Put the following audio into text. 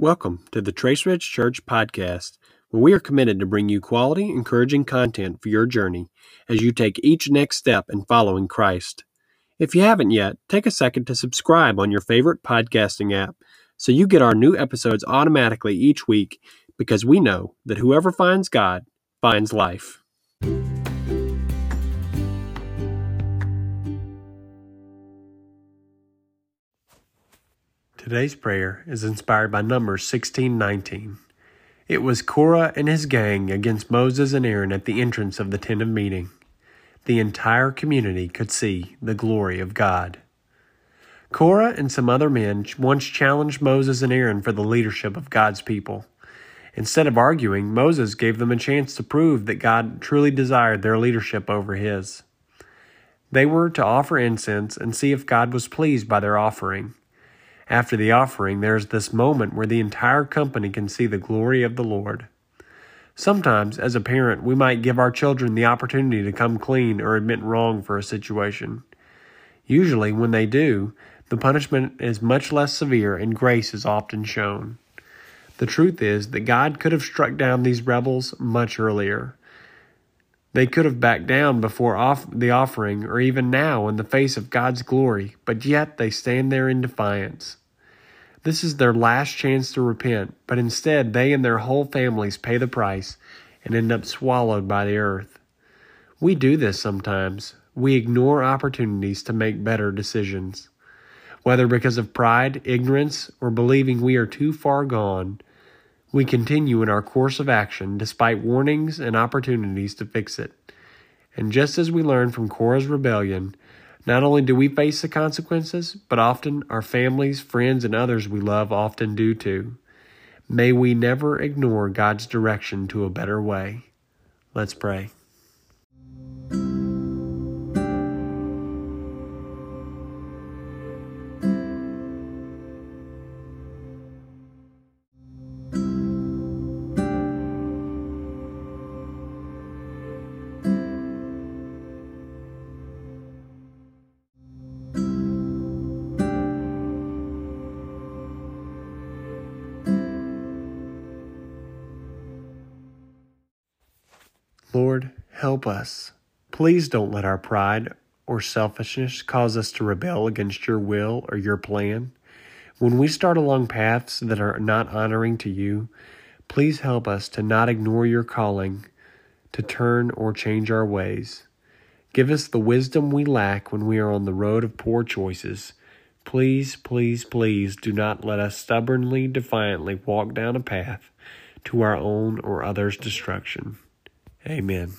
Welcome to the Trace Ridge Church podcast, where we are committed to bring you quality, encouraging content for your journey as you take each next step in following Christ. If you haven't yet, take a second to subscribe on your favorite podcasting app so you get our new episodes automatically each week because we know that whoever finds God finds life. Today's prayer is inspired by Numbers 16:19. It was Korah and his gang against Moses and Aaron at the entrance of the tent of meeting. The entire community could see the glory of God. Korah and some other men once challenged Moses and Aaron for the leadership of God's people. Instead of arguing, Moses gave them a chance to prove that God truly desired their leadership over his. They were to offer incense and see if God was pleased by their offering. After the offering, there is this moment where the entire company can see the glory of the Lord. Sometimes, as a parent, we might give our children the opportunity to come clean or admit wrong for a situation. Usually, when they do, the punishment is much less severe and grace is often shown. The truth is that God could have struck down these rebels much earlier. They could have backed down before off the offering or even now in the face of God's glory, but yet they stand there in defiance. This is their last chance to repent, but instead they and their whole families pay the price and end up swallowed by the earth. We do this sometimes. We ignore opportunities to make better decisions. Whether because of pride, ignorance, or believing we are too far gone, we continue in our course of action despite warnings and opportunities to fix it. And just as we learned from Korah's rebellion, not only do we face the consequences, but often our families, friends, and others we love often do too. May we never ignore God's direction to a better way. Let's pray. Lord, help us. Please don't let our pride or selfishness cause us to rebel against your will or your plan. When we start along paths that are not honoring to you, please help us to not ignore your calling, to turn or change our ways. Give us the wisdom we lack when we are on the road of poor choices. Please, please, please do not let us stubbornly, defiantly walk down a path to our own or others' destruction. Amen.